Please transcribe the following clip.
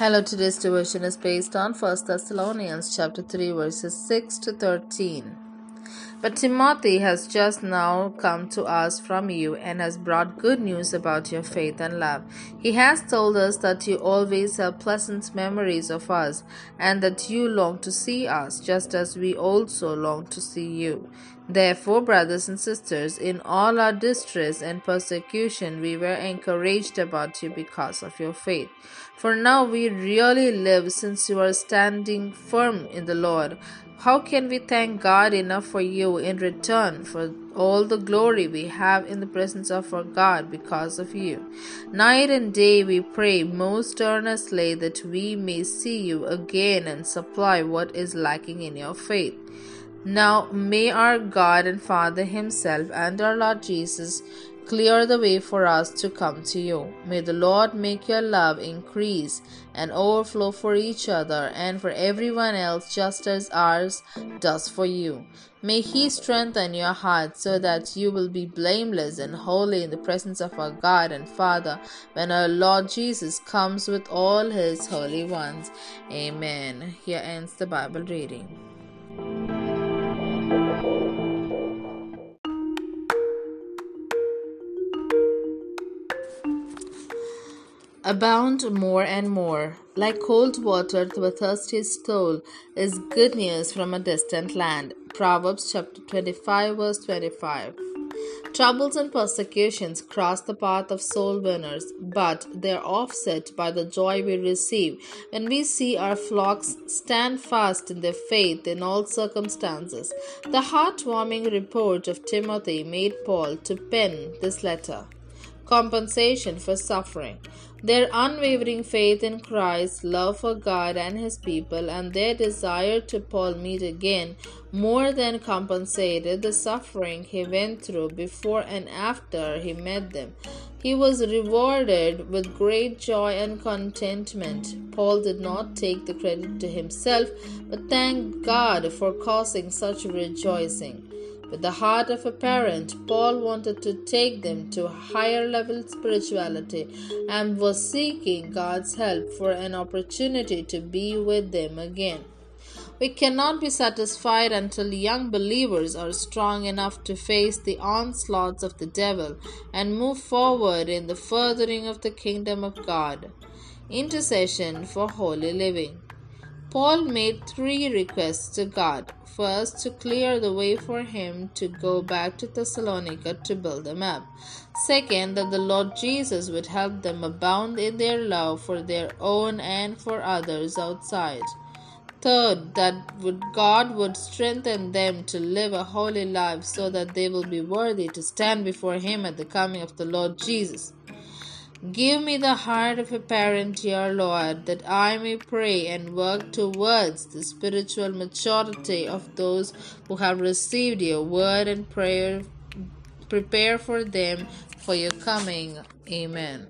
Hello, today's devotion is based on 1 Thessalonians chapter 3 verses 6 to 13. But Timothy has just now come to us from you and has brought good news about your faith and love. He has told us that you always have pleasant memories of us and that you long to see us, just as we also long to see you. Therefore, brothers and sisters, in all our distress and persecution, we were encouraged about you because of your faith. For now we really live since you are standing firm in the Lord. How can we thank God enough for you in return for all the glory we have in the presence of our God because of you? Night and day we pray most earnestly that we may see you again and supply what is lacking in your faith. Now may our God and Father Himself and our Lord Jesus Clear the way for us to come to you. May the Lord make your love increase and overflow for each other and for everyone else, just as ours does for you. May He strengthen your heart so that you will be blameless and holy in the presence of our God and Father when our Lord Jesus comes with all His holy ones. Amen. Here ends the Bible reading. Abound more and more. Like cold water to a thirsty soul is good news from a distant land. Proverbs chapter 25, verse 25. Troubles and persecutions cross the path of soul winners, but they are offset by the joy we receive when we see our flocks stand fast in their faith in all circumstances. The heartwarming report of Timothy made Paul to pen this letter compensation for suffering. Their unwavering faith in Christ, love for God and His people, and their desire to Paul meet again more than compensated the suffering he went through before and after he met them. He was rewarded with great joy and contentment. Paul did not take the credit to himself, but thanked God for causing such rejoicing. With the heart of a parent, Paul wanted to take them to a higher level spirituality and was seeking God's help for an opportunity to be with them again. We cannot be satisfied until young believers are strong enough to face the onslaughts of the devil and move forward in the furthering of the kingdom of God. Intercession for holy living. Paul made three requests to God. First, to clear the way for him to go back to Thessalonica to build them up. Second, that the Lord Jesus would help them abound in their love for their own and for others outside. Third, that would God would strengthen them to live a holy life so that they will be worthy to stand before Him at the coming of the Lord Jesus. Give me the heart of a parent, dear Lord, that I may pray and work towards the spiritual maturity of those who have received your word and prayer. Prepare for them for your coming. Amen.